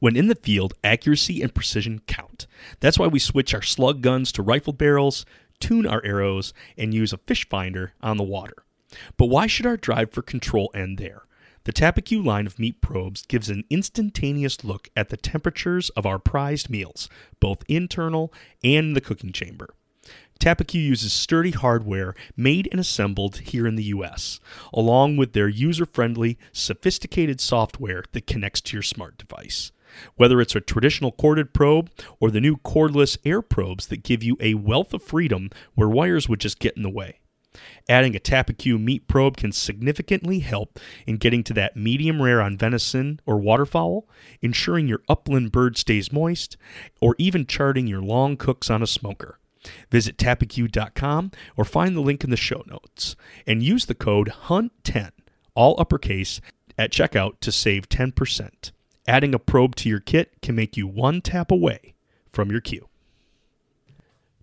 When in the field, accuracy and precision count. That's why we switch our slug guns to rifled barrels, tune our arrows, and use a fish finder on the water. But why should our drive for control end there? The Tappecue line of meat probes gives an instantaneous look at the temperatures of our prized meals, both internal and the cooking chamber. Tappecue uses sturdy hardware made and assembled here in the US, along with their user friendly, sophisticated software that connects to your smart device. Whether it's a traditional corded probe or the new cordless air probes that give you a wealth of freedom where wires would just get in the way. Adding a Tappecue meat probe can significantly help in getting to that medium rare on venison or waterfowl, ensuring your upland bird stays moist, or even charting your long cooks on a smoker. Visit tappecue.com or find the link in the show notes and use the code HUNT10, all uppercase, at checkout to save 10%. Adding a probe to your kit can make you one tap away from your cue.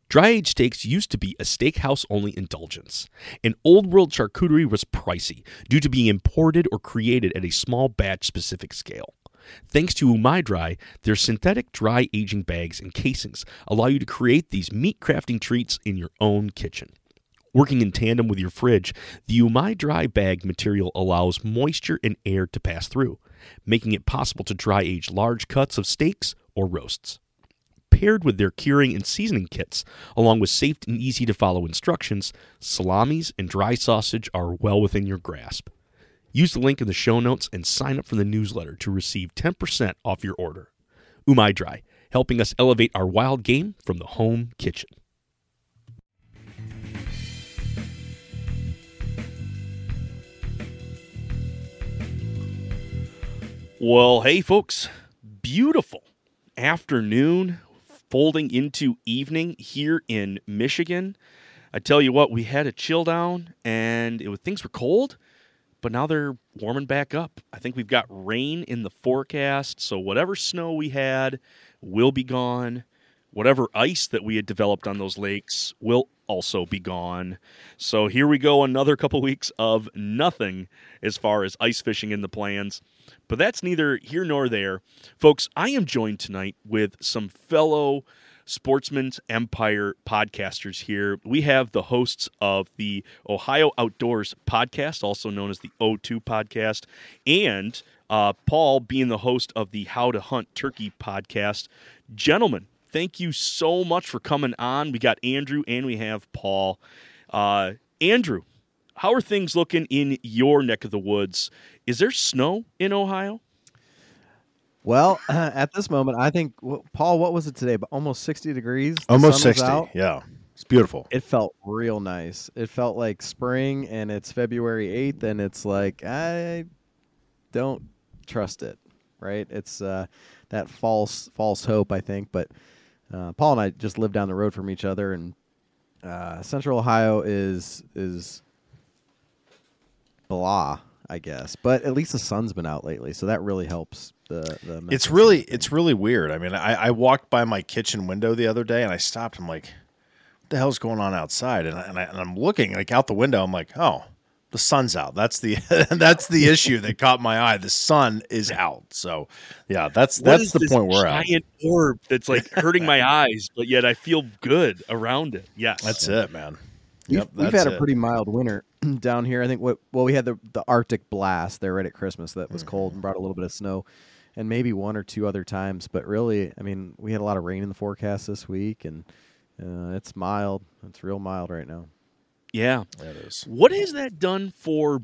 Dry aged steaks used to be a steakhouse only indulgence, and old world charcuterie was pricey due to being imported or created at a small batch specific scale. Thanks to Umai Dry, their synthetic dry aging bags and casings allow you to create these meat crafting treats in your own kitchen. Working in tandem with your fridge, the Umai Dry bag material allows moisture and air to pass through, making it possible to dry age large cuts of steaks or roasts. Paired with their curing and seasoning kits, along with safe and easy to follow instructions, salamis and dry sausage are well within your grasp. Use the link in the show notes and sign up for the newsletter to receive 10% off your order. Umai Dry, helping us elevate our wild game from the home kitchen. Well, hey, folks, beautiful afternoon folding into evening here in Michigan. I tell you what, we had a chill down and it was, things were cold, but now they're warming back up. I think we've got rain in the forecast, so whatever snow we had will be gone. Whatever ice that we had developed on those lakes will also be gone. So here we go, another couple weeks of nothing as far as ice fishing in the plans. But that's neither here nor there. Folks, I am joined tonight with some fellow Sportsman's Empire podcasters here. We have the hosts of the Ohio Outdoors podcast, also known as the O2 podcast, and uh, Paul being the host of the How to Hunt Turkey podcast. Gentlemen, thank you so much for coming on. We got Andrew and we have Paul. Uh, Andrew, how are things looking in your neck of the woods? Is there snow in Ohio? Well, at this moment, I think Paul, what was it today? But almost sixty degrees. The almost sixty. Yeah, it's beautiful. It felt real nice. It felt like spring, and it's February eighth, and it's like I don't trust it. Right? It's uh, that false false hope, I think. But uh, Paul and I just live down the road from each other, and uh, Central Ohio is is blah, I guess. But at least the sun's been out lately, so that really helps. The, the it's really it's really weird. I mean, I, I walked by my kitchen window the other day and I stopped. I'm like, what the hell's going on outside? And, I, and, I, and I'm looking like out the window. I'm like, oh, the sun's out. That's the that's the issue that caught my eye. The sun is out. So yeah, that's that's the point we're at. Giant orb that's like hurting my eyes, but yet I feel good around it. Yes, that's it, man. Yep, we've, we've had it. a pretty mild winter down here. I think what well we had the the Arctic blast there right at Christmas that was mm-hmm. cold and brought a little bit of snow, and maybe one or two other times. But really, I mean, we had a lot of rain in the forecast this week, and uh, it's mild. It's real mild right now. Yeah, it is. What has that done for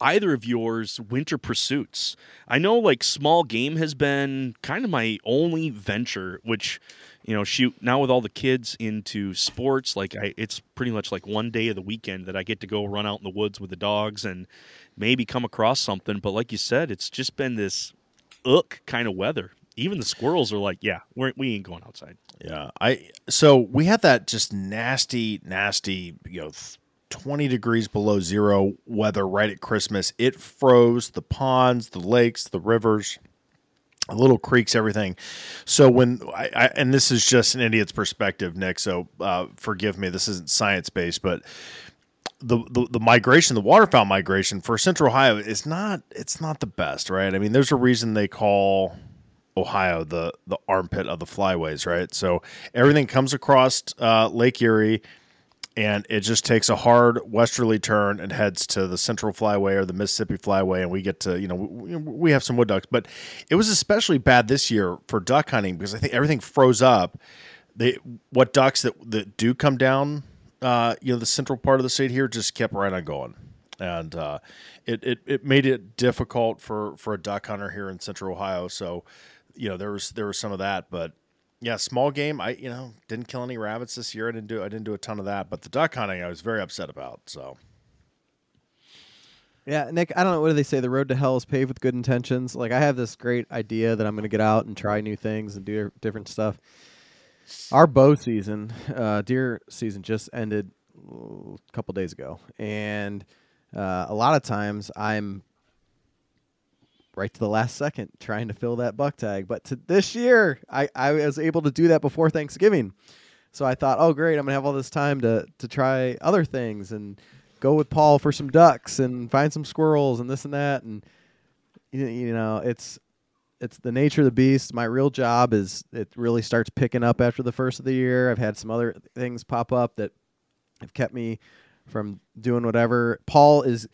either of yours winter pursuits? I know like small game has been kind of my only venture, which you know, shoot now with all the kids into sports, like I, it's pretty much like one day of the weekend that I get to go run out in the woods with the dogs and maybe come across something. But like you said, it's just been this ugh kind of weather. even the squirrels are like, yeah, we're, we ain't going outside. Yeah, I so we had that just nasty, nasty, you know, twenty degrees below zero weather right at Christmas. It froze the ponds, the lakes, the rivers, little creeks, everything. So when I, I and this is just an idiot's perspective, Nick. So uh, forgive me, this isn't science based, but the, the the migration, the waterfowl migration for Central Ohio is not it's not the best, right? I mean, there's a reason they call Ohio, the the armpit of the flyways, right? So everything comes across uh, Lake Erie, and it just takes a hard westerly turn and heads to the Central Flyway or the Mississippi Flyway, and we get to you know we, we have some wood ducks, but it was especially bad this year for duck hunting because I think everything froze up. They what ducks that that do come down, uh, you know, the central part of the state here just kept right on going and uh, it, it it made it difficult for for a duck hunter here in Central Ohio. So you know there was there was some of that, but yeah, small game. I you know didn't kill any rabbits this year. I didn't do I didn't do a ton of that, but the duck hunting I was very upset about. So Yeah, Nick, I don't know what do they say. The road to hell is paved with good intentions. Like I have this great idea that I'm going to get out and try new things and do different stuff. Our bow season, uh, deer season, just ended a couple days ago, and uh, a lot of times I'm right to the last second trying to fill that buck tag. But to this year, I, I was able to do that before Thanksgiving. So I thought, oh great, I'm gonna have all this time to to try other things and go with Paul for some ducks and find some squirrels and this and that and you, know it's it's the nature of the beast. My real job is it really starts picking up after the first of the year. I've had some other things pop up that have kept me from doing whatever. Paul is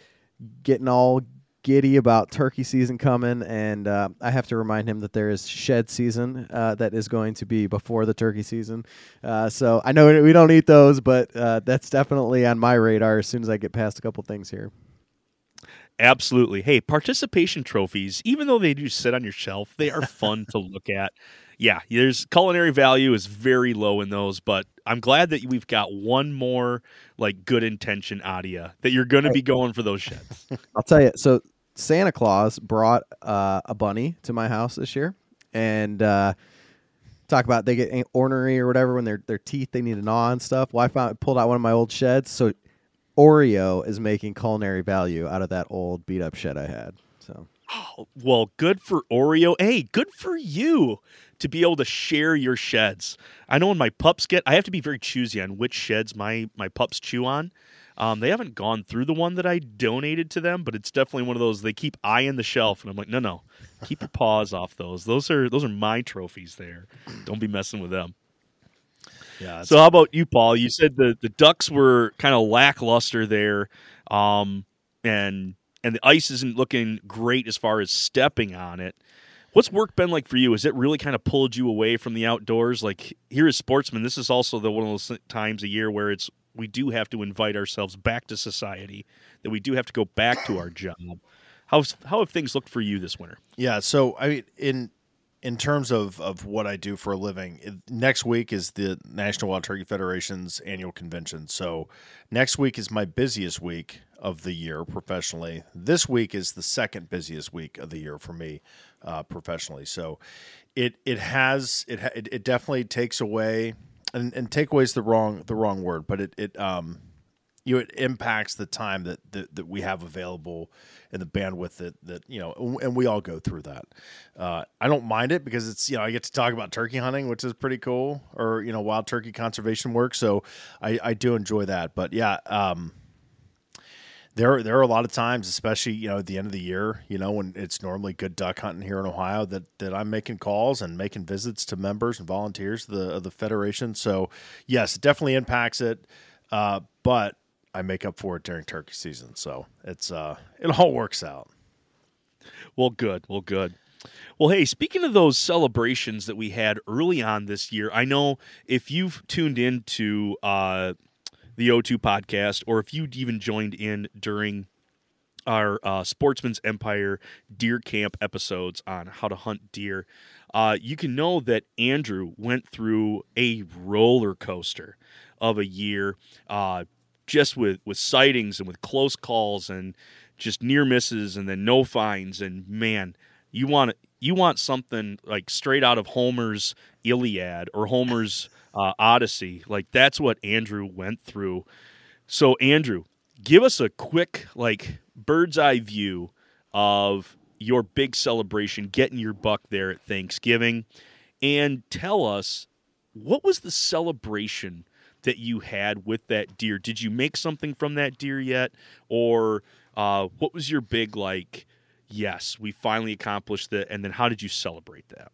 getting all giddy about turkey season coming, and uh, I have to remind him that there is shed season uh, that is going to be before the turkey season. Uh, so I know we don't eat those, but uh, that's definitely on my radar as soon as I get past a couple things here. Absolutely. Hey, participation trophies, even though they do sit on your shelf, they are fun to look at. Yeah, there's culinary value is very low in those, but I'm glad that we've got one more like good intention adia that you're going to be going for those sheds. I'll tell you. So Santa Claus brought uh, a bunny to my house this year, and uh, talk about they get ornery or whatever when their their teeth they need to gnaw and stuff. Well, I found pulled out one of my old sheds, so Oreo is making culinary value out of that old beat up shed I had. So, oh, well, good for Oreo. Hey, good for you to be able to share your sheds. I know when my pups get, I have to be very choosy on which sheds my my pups chew on. Um, they haven't gone through the one that I donated to them, but it's definitely one of those they keep eyeing the shelf, and I'm like, no, no, keep your paws off those. Those are those are my trophies. There, don't be messing with them. Yeah. So how about you, Paul? You said the the ducks were kind of lackluster there, um, and and the ice isn't looking great as far as stepping on it. What's work been like for you? Has it really kind of pulled you away from the outdoors? Like here as sportsmen, this is also the one of those times a year where it's we do have to invite ourselves back to society, that we do have to go back to our job. How how have things looked for you this winter? Yeah, so I mean, in in terms of, of what I do for a living, next week is the National Wild Turkey Federation's annual convention. So next week is my busiest week of the year professionally. This week is the second busiest week of the year for me uh, professionally. So it it has it it definitely takes away and and take away is the wrong the wrong word, but it it um you know, it impacts the time that, that, that we have available and the bandwidth that, that you know, and we all go through that. Uh, I don't mind it because it's, you know, I get to talk about turkey hunting, which is pretty cool, or, you know, wild turkey conservation work. So I, I do enjoy that. But yeah, um, there, there are a lot of times, especially you know at the end of the year, you know when it's normally good duck hunting here in Ohio, that that I'm making calls and making visits to members and volunteers of the of the federation. So yes, it definitely impacts it, uh, but I make up for it during turkey season. So it's uh, it all works out. Well, good. Well, good. Well, hey, speaking of those celebrations that we had early on this year, I know if you've tuned into uh, the O2 podcast, or if you even joined in during our uh, Sportsman's Empire deer camp episodes on how to hunt deer, uh, you can know that Andrew went through a roller coaster of a year. Uh, just with with sightings and with close calls and just near misses and then no finds and man you want you want something like straight out of Homer's Iliad or Homer's uh, Odyssey. Like that's what Andrew went through. So Andrew, give us a quick like bird's eye view of your big celebration, getting your buck there at Thanksgiving, and tell us what was the celebration that you had with that deer? Did you make something from that deer yet, or uh, what was your big like? Yes, we finally accomplished it, and then how did you celebrate that?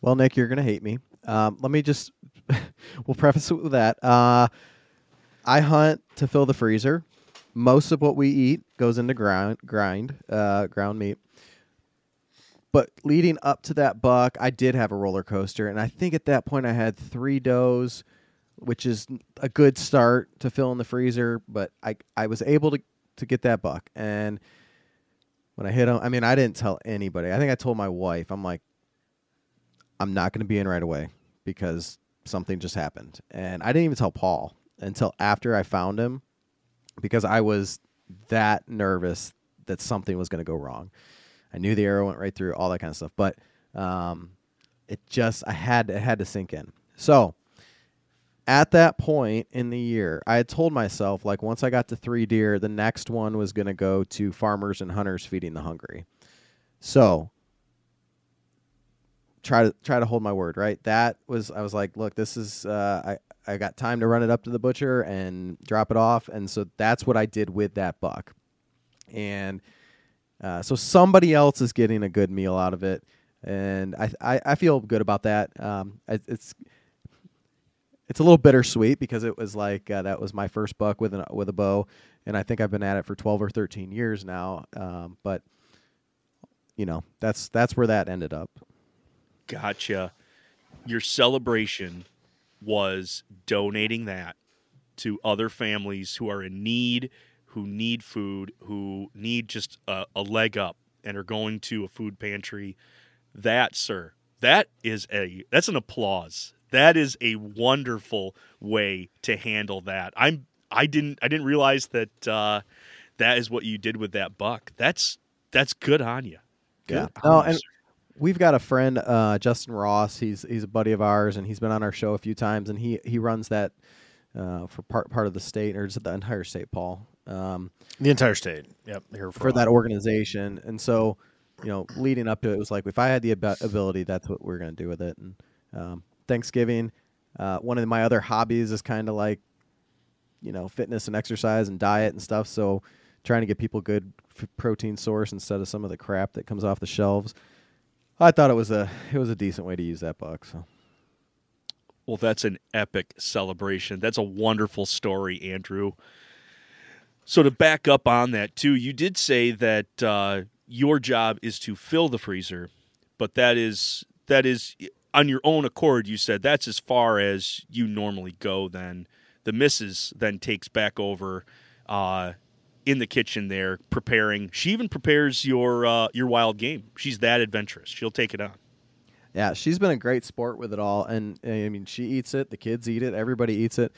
Well, Nick, you're gonna hate me. Um, let me just we'll preface it with that. Uh, I hunt to fill the freezer. Most of what we eat goes into ground grind uh, ground meat. But leading up to that buck, I did have a roller coaster, and I think at that point I had three does, which is a good start to fill in the freezer. But I I was able to to get that buck, and when I hit him, I mean I didn't tell anybody. I think I told my wife. I'm like, I'm not going to be in right away because something just happened, and I didn't even tell Paul until after I found him because I was that nervous that something was going to go wrong. I knew the arrow went right through all that kind of stuff, but um, it just I had it had to sink in. So at that point in the year, I had told myself like once I got to three deer, the next one was going to go to farmers and hunters feeding the hungry. So try to try to hold my word, right? That was I was like, look, this is uh, I I got time to run it up to the butcher and drop it off, and so that's what I did with that buck, and uh, so somebody else is getting a good meal out of it, and I I, I feel good about that. Um, it's it's a little bittersweet because it was like uh, that was my first buck with an with a bow, and I think I've been at it for twelve or thirteen years now. Um, but you know that's that's where that ended up. Gotcha. Your celebration was donating that to other families who are in need who need food, who need just a, a leg up and are going to a food pantry. That, sir, that is a that's an applause. That is a wonderful way to handle that. I'm I didn't I didn't realize that uh, that is what you did with that buck. That's that's good on you. Good yeah. No, and we've got a friend, uh, Justin Ross. He's he's a buddy of ours, and he's been on our show a few times. And he he runs that uh, for part part of the state, or is it the entire state, Paul? Um, the entire state. Yep. Here for, for that organization. And so, you know, leading up to it, it was like, if I had the ab- ability, that's what we're going to do with it. And um, Thanksgiving, uh, one of my other hobbies is kind of like, you know, fitness and exercise and diet and stuff. So trying to get people good f- protein source instead of some of the crap that comes off the shelves. I thought it was a it was a decent way to use that buck. So. Well, that's an epic celebration. That's a wonderful story, Andrew. So to back up on that too, you did say that uh, your job is to fill the freezer, but that is that is on your own accord. You said that's as far as you normally go. Then the missus then takes back over uh, in the kitchen there, preparing. She even prepares your uh, your wild game. She's that adventurous. She'll take it on. Yeah, she's been a great sport with it all, and I mean, she eats it. The kids eat it. Everybody eats it.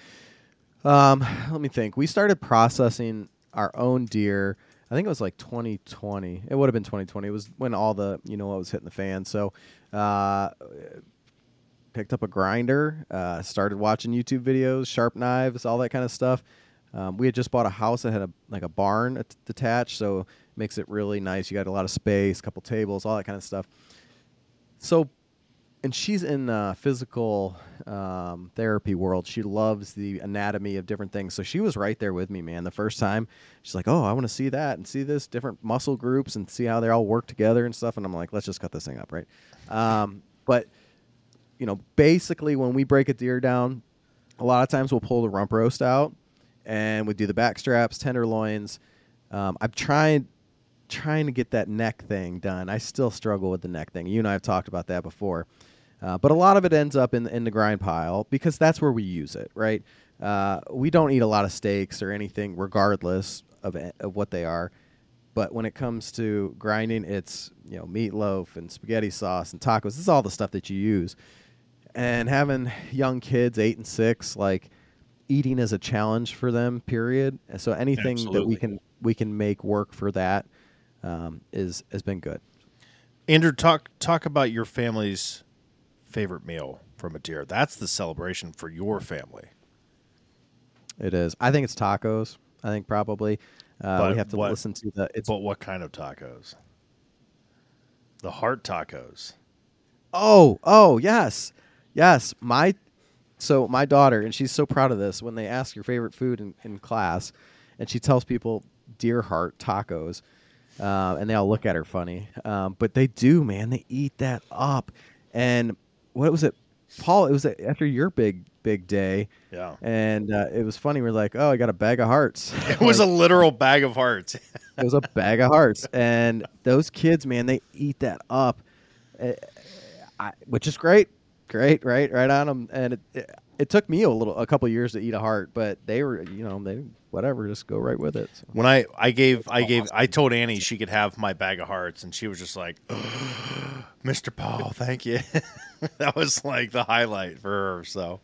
Um, let me think. We started processing our own deer. I think it was like 2020. It would have been 2020. It was when all the you know what was hitting the fan. So, uh, picked up a grinder. Uh, started watching YouTube videos, sharp knives, all that kind of stuff. Um, we had just bought a house that had a like a barn attached, so makes it really nice. You got a lot of space, a couple tables, all that kind of stuff. So and she's in uh, physical um, therapy world. She loves the anatomy of different things. So she was right there with me, man. The first time, she's like, "Oh, I want to see that and see this different muscle groups and see how they all work together and stuff." And I'm like, "Let's just cut this thing up, right?" Um, but you know, basically, when we break a deer down, a lot of times we'll pull the rump roast out and we do the back straps, tenderloins. Um, I'm trying trying to get that neck thing done. I still struggle with the neck thing. You and I have talked about that before. Uh, but a lot of it ends up in in the grind pile because that's where we use it, right? Uh, we don't eat a lot of steaks or anything, regardless of of what they are. But when it comes to grinding, it's you know meatloaf and spaghetti sauce and tacos. This is all the stuff that you use. And having young kids, eight and six, like eating is a challenge for them. Period. So anything Absolutely. that we can we can make work for that um, is has been good. Andrew, talk talk about your family's favorite meal from a deer. That's the celebration for your family. It is. I think it's tacos. I think probably. Uh, we have to what- listen to the. It's But what kind of tacos? The heart tacos. Oh, oh, yes. Yes. My so my daughter, and she's so proud of this, when they ask your favorite food in, in class, and she tells people deer heart tacos, uh, and they all look at her funny. Um, but they do, man. They eat that up. And what was it? Paul, it was after your big, big day. Yeah. And uh, it was funny. We're like, oh, I got a bag of hearts. It was a literal bag of hearts. it was a bag of hearts, and those kids, man, they eat that up, uh, I, which is great, great, right, right on them. And it, it, it took me a little, a couple years to eat a heart, but they were, you know, they whatever, just go right with it. So. When I I gave I gave I told Annie she could have my bag of hearts, and she was just like, "Mr. Paul, thank you." that was like the highlight for her. So,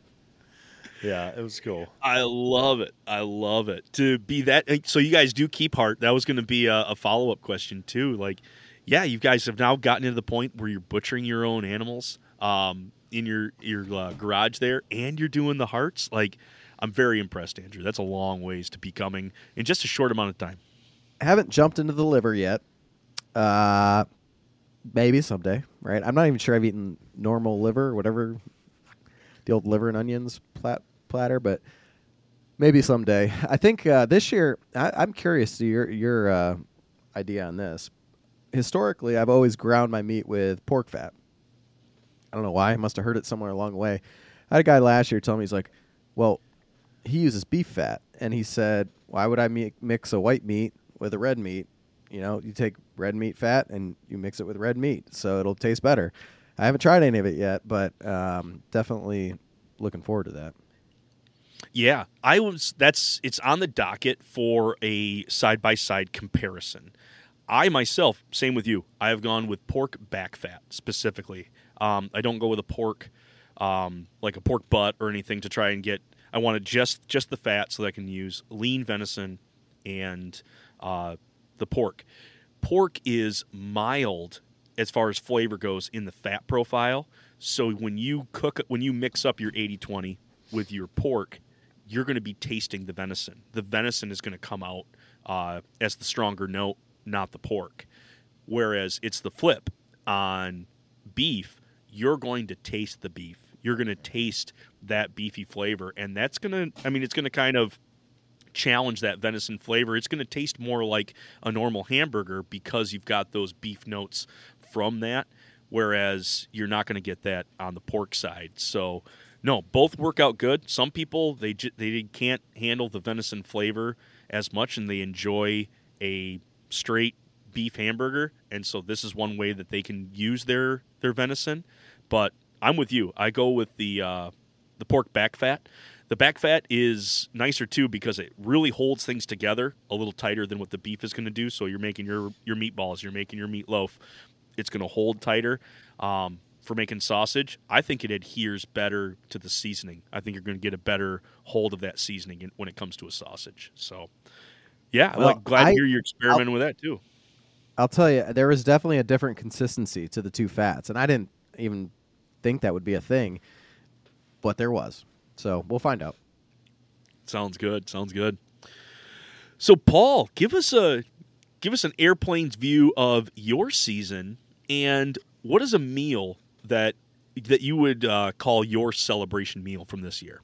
yeah, it was cool. I love it. I love it. To be that so you guys do keep heart. That was going to be a, a follow up question too. Like, yeah, you guys have now gotten to the point where you're butchering your own animals um, in your your uh, garage there, and you're doing the hearts. Like, I'm very impressed, Andrew. That's a long ways to be coming in just a short amount of time. I haven't jumped into the liver yet. Uh, maybe someday, right? I'm not even sure I've eaten normal liver, whatever the old liver and onions plat- platter, but maybe someday. I think uh, this year, I, I'm curious to your your uh, idea on this. Historically, I've always ground my meat with pork fat. I don't know why. I must have heard it somewhere along the way. I had a guy last year tell me he's like, "Well, he uses beef fat," and he said, "Why would I mi- mix a white meat with a red meat? You know, you take red meat fat and you mix it with red meat, so it'll taste better." I haven't tried any of it yet, but um, definitely looking forward to that. Yeah, I was. That's it's on the docket for a side by side comparison. I myself, same with you. I have gone with pork back fat specifically. Um, I don't go with a pork, um, like a pork butt or anything to try and get. I wanted just just the fat so that I can use lean venison and uh, the pork. Pork is mild as far as flavor goes in the fat profile. So when you cook, when you mix up your 80-20 with your pork, you're going to be tasting the venison. The venison is going to come out uh, as the stronger note, not the pork. Whereas it's the flip on beef, you're going to taste the beef. You're going to taste that beefy flavor, and that's going to. I mean, it's going to kind of challenge that venison flavor. It's going to taste more like a normal hamburger because you've got those beef notes from that, whereas you're not going to get that on the pork side. So, no, both work out good. Some people they they can't handle the venison flavor as much, and they enjoy a straight beef hamburger, and so this is one way that they can use their their venison. But I'm with you. I go with the uh, the pork back fat. The back fat is nicer too because it really holds things together a little tighter than what the beef is going to do. So you're making your your meatballs, you're making your meatloaf. It's going to hold tighter. Um, for making sausage, I think it adheres better to the seasoning. I think you're going to get a better hold of that seasoning when it comes to a sausage. So, yeah, I'm Well, like, glad I- to hear you're experimenting with that too. I'll tell you, there was definitely a different consistency to the two fats, and I didn't even think that would be a thing, but there was. So we'll find out. Sounds good. Sounds good. So, Paul, give us a give us an airplane's view of your season, and what is a meal that that you would uh, call your celebration meal from this year?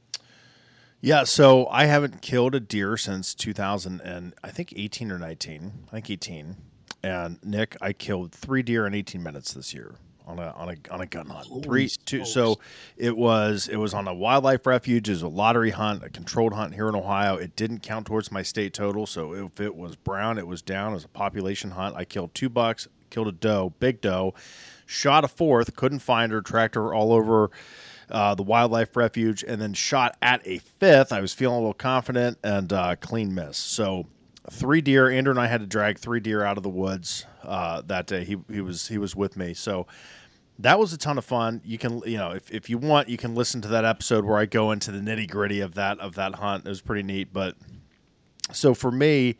Yeah, so I haven't killed a deer since 2000 and I think 18 or 19. I think 18. And Nick, I killed three deer in 18 minutes this year on a on a on a gun hunt. Holy three, two. smokes. So it was it was on a wildlife refuge. It was a lottery hunt, a controlled hunt here in Ohio. It didn't count towards my state total. So if it was brown, it was down. It was a population hunt. I killed two bucks, killed a doe, big doe, shot a fourth, couldn't find her, tracked her all over uh, the wildlife refuge, and then shot at a fifth. I was feeling a little confident and uh, clean miss. So three deer. Andrew and I had to drag three deer out of the woods uh, that day. He he was he was with me. So that was a ton of fun. You can you know if, if you want you can listen to that episode where I go into the nitty gritty of that of that hunt. It was pretty neat. But so for me,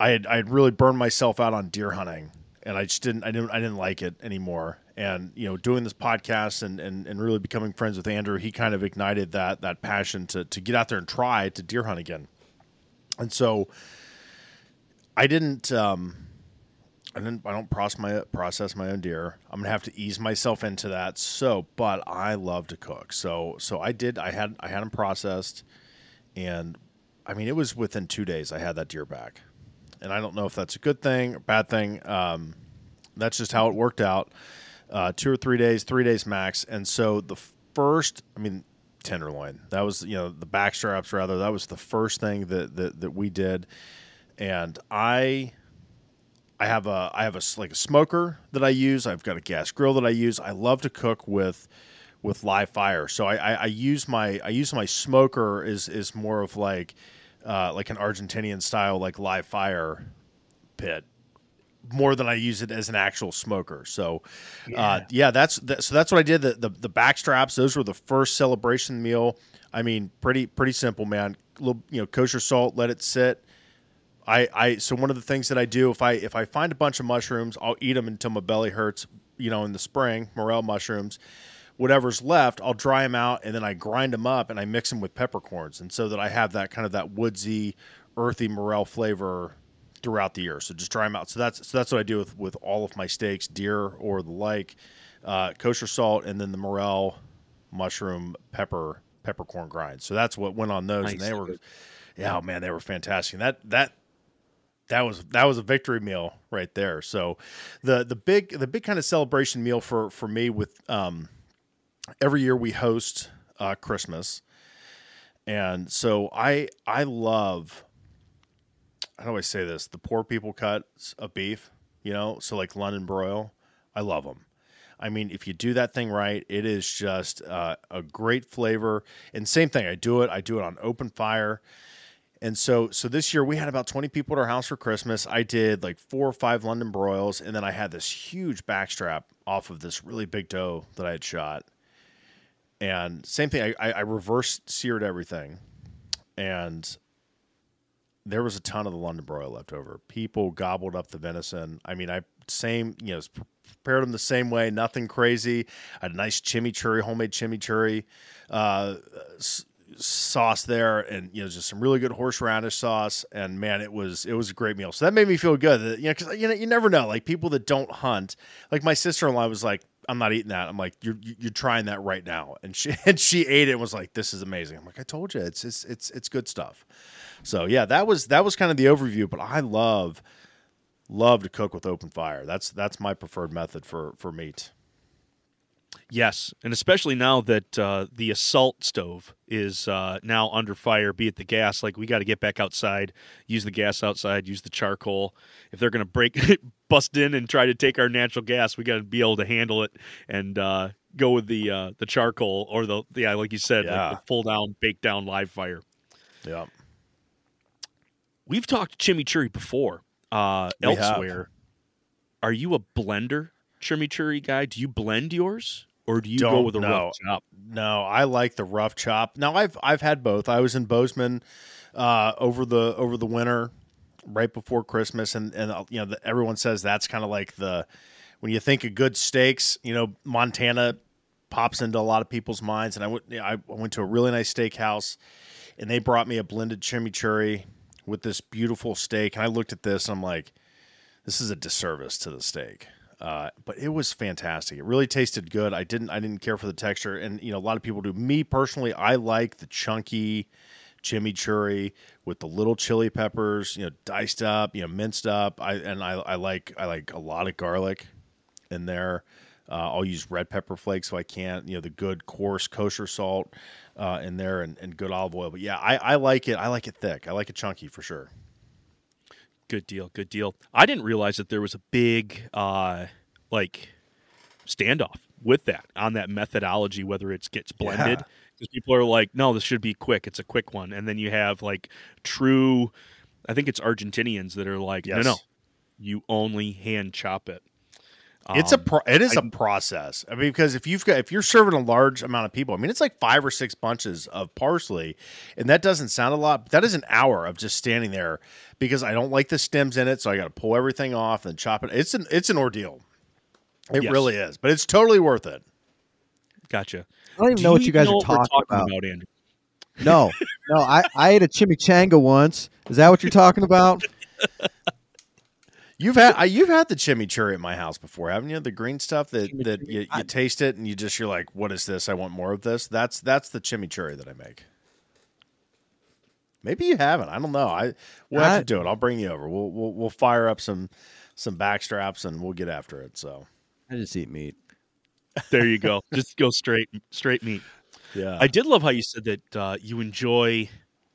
I had I had really burned myself out on deer hunting and I just didn't I didn't I didn't like it anymore. And you know, doing this podcast and, and, and really becoming friends with Andrew, he kind of ignited that that passion to to get out there and try to deer hunt again. And so I didn't um I didn't I don't process my process my own deer. I'm gonna have to ease myself into that. So but I love to cook. So so I did I had I had them processed and I mean it was within two days I had that deer back and I don't know if that's a good thing or bad thing. Um, that's just how it worked out. Uh, two or three days, three days max, and so the first, I mean, tenderloin. That was you know the back straps rather. That was the first thing that that, that we did, and I. I have a I have a like a smoker that I use. I've got a gas grill that I use. I love to cook with with live fire. So I, I, I use my I use my smoker is is more of like uh, like an Argentinian style like live fire pit more than I use it as an actual smoker. So, yeah, uh, yeah that's that, so that's what I did. The, the the back straps, those were the first celebration meal. I mean, pretty pretty simple, man. Little you know, kosher salt, let it sit. I I so one of the things that I do if I if I find a bunch of mushrooms, I'll eat them until my belly hurts. You know, in the spring, morel mushrooms whatever's left, I'll dry them out and then I grind them up and I mix them with peppercorns, and so that I have that kind of that woodsy, earthy morel flavor throughout the year. So just dry them out. So that's so that's what I do with with all of my steaks, deer or the like, uh, kosher salt, and then the morel, mushroom, pepper, peppercorn grind. So that's what went on those, nice. and they were, yeah, oh man, they were fantastic. And that that that was that was a victory meal right there. So the the big the big kind of celebration meal for for me with um every year we host uh, Christmas, and so I I love. How do I say this? The poor people cuts of beef, you know, so like London broil, I love them. I mean, if you do that thing right, it is just uh, a great flavor. And same thing, I do it. I do it on open fire. And so, so this year we had about 20 people at our house for Christmas. I did like four or five London broils, and then I had this huge backstrap off of this really big doe that I had shot. And same thing, I, I, I reverse seared everything, and there was a ton of the London broil left over. People gobbled up the venison. I mean, I same you know prepared them the same way, nothing crazy. I had a nice chimichurri, homemade chimichurri uh, sauce there, and you know just some really good horseradish sauce. And man, it was it was a great meal. So that made me feel good. That, you know, because you know you never know. Like people that don't hunt, like my sister in law was like, I'm not eating that. I'm like, you're you're trying that right now, and she and she ate it and was like, this is amazing. I'm like, I told you, it's it's it's it's good stuff. So yeah, that was that was kind of the overview. But I love love to cook with open fire. That's that's my preferred method for for meat. Yes, and especially now that uh, the assault stove is uh, now under fire, be it the gas. Like we got to get back outside, use the gas outside, use the charcoal. If they're going to break, bust in and try to take our natural gas, we got to be able to handle it and uh, go with the uh, the charcoal or the yeah, like you said, yeah. like the full down, bake down live fire. Yeah, we've talked chimichurri before uh, elsewhere. Have. Are you a blender chimichurri guy? Do you blend yours? or do you Don't, go with a no, rough chop? No, I like the rough chop. Now I've I've had both. I was in Bozeman uh, over the over the winter, right before Christmas, and and uh, you know the, everyone says that's kind of like the when you think of good steaks, you know Montana pops into a lot of people's minds. And I went I went to a really nice steakhouse, and they brought me a blended chimichurri with this beautiful steak, and I looked at this and I'm like, this is a disservice to the steak. Uh, but it was fantastic. It really tasted good. I didn't I didn't care for the texture, and you know a lot of people do. Me personally, I like the chunky chimichurri with the little chili peppers, you know, diced up, you know, minced up. I and I, I like I like a lot of garlic in there. Uh, I'll use red pepper flakes so I can't, you know, the good coarse kosher salt uh, in there and, and good olive oil. But yeah, I, I like it. I like it thick. I like it chunky for sure. Good deal. Good deal. I didn't realize that there was a big uh like standoff with that on that methodology, whether it gets blended. Because yeah. people are like, no, this should be quick. It's a quick one. And then you have like true, I think it's Argentinians that are like, yes. no, no, you only hand chop it. It's a Um, pro- it is I- a process. I mean, because if you've got if you're serving a large amount of people, I mean, it's like five or six bunches of parsley, and that doesn't sound a lot. But that is an hour of just standing there because I don't like the stems in it, so I got to pull everything off and chop it. It's an it's an ordeal. It Yes. really is, but it's totally worth it. Gotcha. I don't even Do know what you guys are what we're talking, about. Andrew? No, no, I, I ate a chimichanga once. Is that what you're talking about? You've had I, you've had the chimichurri at my house before, haven't you? The green stuff that that you, you I- taste it and you just you're like, what is this? I want more of this. That's that's the chimichurri that I make. Maybe you haven't. I don't know. I we'll have I- to do it. I'll bring you over. We'll we'll we'll fire up some some back straps and we'll get after it. So I just eat meat. There you go. Just go straight straight meat. yeah, I did love how you said that uh, you enjoy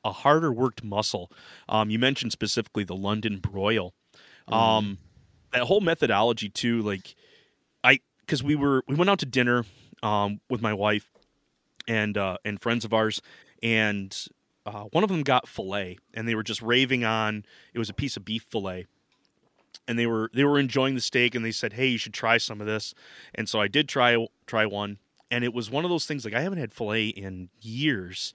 a harder worked muscle. Um, you mentioned specifically the London broil. Um, that whole methodology too, like I, because we were we went out to dinner um, with my wife and uh, and friends of ours, and uh, one of them got fillet, and they were just raving on. It was a piece of beef fillet, and they were they were enjoying the steak, and they said, "Hey, you should try some of this." And so I did try try one, and it was one of those things like I haven't had fillet in years,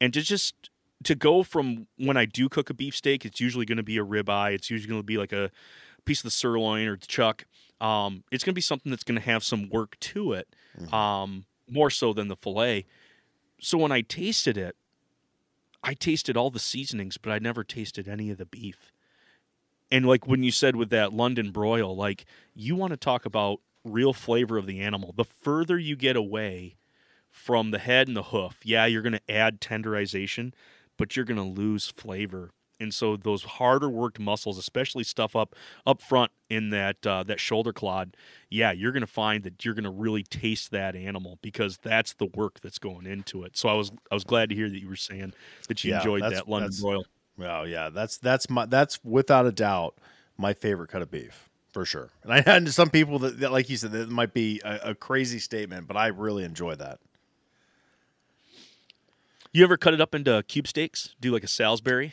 and to just to go from when I do cook a beefsteak, it's usually going to be a ribeye. It's usually going to be like a piece of the sirloin or the chuck. Um, it's going to be something that's going to have some work to it, um, more so than the fillet. So when I tasted it, I tasted all the seasonings, but I never tasted any of the beef. And like when you said with that London broil, like you want to talk about real flavor of the animal. The further you get away from the head and the hoof, yeah, you're going to add tenderization, but you're going to lose flavor. And so those harder worked muscles, especially stuff up up front in that uh, that shoulder clod, yeah, you're going to find that you're going to really taste that animal because that's the work that's going into it. So I was I was glad to hear that you were saying that you Yeah, enjoyed that London broil. Oh yeah, that's that's my that's without a doubt my favorite cut of beef for sure. And I had some people that, that like you said, that might be a, a crazy statement, but I really enjoy that. You ever cut it up into cube steaks? Do like a Salisbury?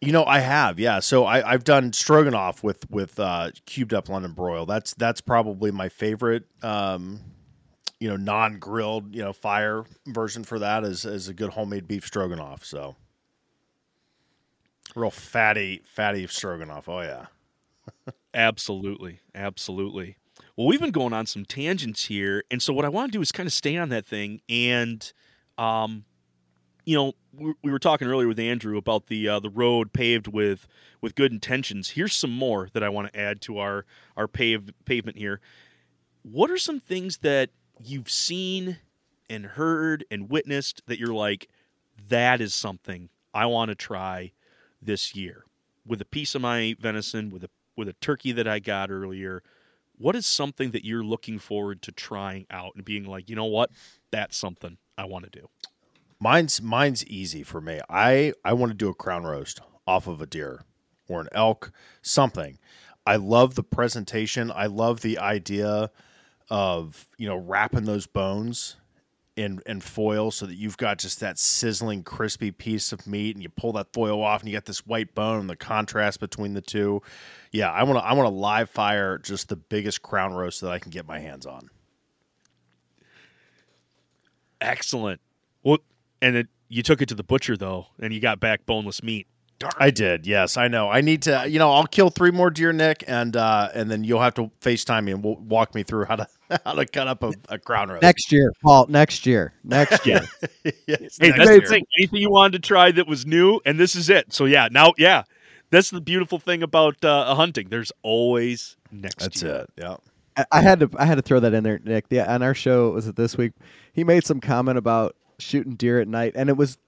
You know, I have, yeah. So I, I've done stroganoff with with uh, cubed up London broil. That's that's probably my favorite. Um, you know, non grilled, you know, fire version for that is is a good homemade beef stroganoff. So real fatty, fatty stroganoff. Oh yeah. Absolutely, absolutely. Well, we've been going on some tangents here, and so what I want to do is kind of stay on that thing. And, um, you know, we, we were talking earlier with Andrew about the uh, the road paved with with good intentions. Here's some more that I want to add to our our paved pavement here. What are some things that you've seen and heard and witnessed that you're like, that is something I want to try this year with a piece of my venison, with a with a turkey that I got earlier. What is something that you're looking forward to trying out and being like, you know what, that's something I want to do. Mine's mine's easy for me. I I want to do a crown roast off of a deer or an elk, something. I love the presentation. I love the idea of, you know, wrapping those bones in in foil so that you've got just that sizzling crispy piece of meat and you pull that foil off and you got this white bone and the contrast between the two. Yeah, I want to I want to live fire just the biggest crown roast that I can get my hands on. Excellent. Well, and it, you took it to the butcher though, and you got back boneless meat. Darn. I did. Yes, I know. I need to. You know, I'll kill three more deer, Nick, and uh, and then you'll have to Facetime me and we'll walk me through how to how to cut up a, a crown roast. Next year, Paul. Next year. Next year. yes, Hey, next that's year. the thing. Anything you wanted to try that was new, and this is it. So yeah, now yeah, that's the beautiful thing about uh, hunting. There's always next That's year. it. Yeah. I- I had to I had to throw that in there, Nick. Yeah, on our show was it this week? He made some comment about shooting deer at night, and it was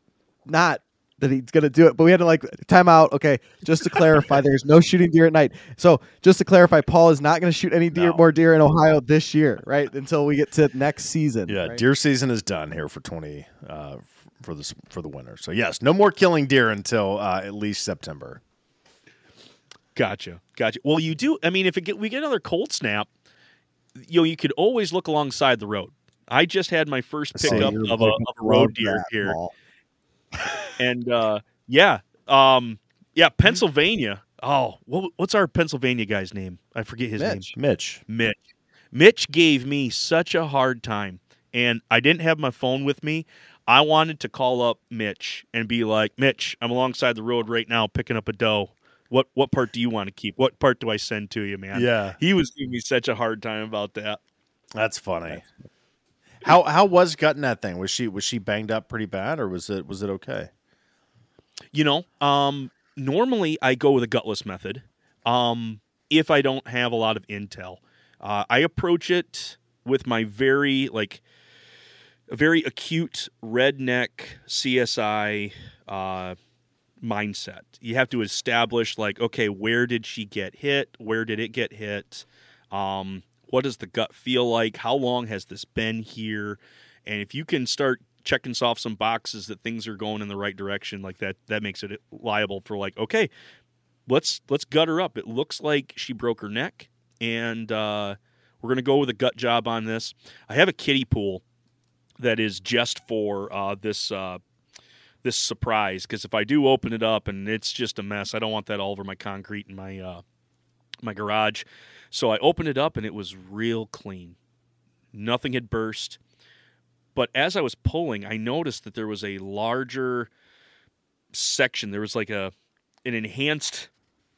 not that he's gonna do it, but we had to like time out. Okay, just to clarify, there's no shooting deer at night. So just to clarify, Paul is not gonna shoot any deer No. more deer in Ohio this year, right? Until we get to next season. Yeah. right? Deer season is done here for twenty uh, for this for the winter. So yes, no more killing deer until uh, at least September. Gotcha, gotcha. Well, you do. I mean, if it get, we get another cold snap, you know, you could always look alongside the road. I just had my first pickup You're of a, of a road deer here, and uh, yeah, um, yeah, Pennsylvania. oh, what, what's our Pennsylvania guy's name? I forget his Mitch. Mitch. name. Mitch. Mitch gave me such a hard time, and I didn't have my phone with me. I wanted to call up Mitch and be like, Mitch, I'm alongside the road right now picking up a doe. What what part do you want to keep? What part do I send to you, man? Yeah, He was giving me such a hard time about that. that's funny. How how was gutting that thing? Was she was she banged up pretty bad, or was it was it okay? You know, um, normally I go with a gutless method. Um, if I don't have a lot of intel, uh, I approach it with my very like very acute redneck CSI uh, mindset. You have to establish like, okay, where did she get hit? Where did it get hit? Um, what does the gut feel like? How long has this been here? And if you can start checking off some boxes that things are going in the right direction, like that, that makes it liable for like, okay, let's let's gut her up. It looks like she broke her neck, and uh, we're gonna go with a gut job on this. I have a kiddie pool that is just for uh, this uh, this surprise because if I do open it up and it's just a mess, I don't want that all over my concrete and my uh, my garage. So I opened it up and it was real clean. Nothing had burst. But as I was pulling, I noticed that there was a larger section. There was like a an enhanced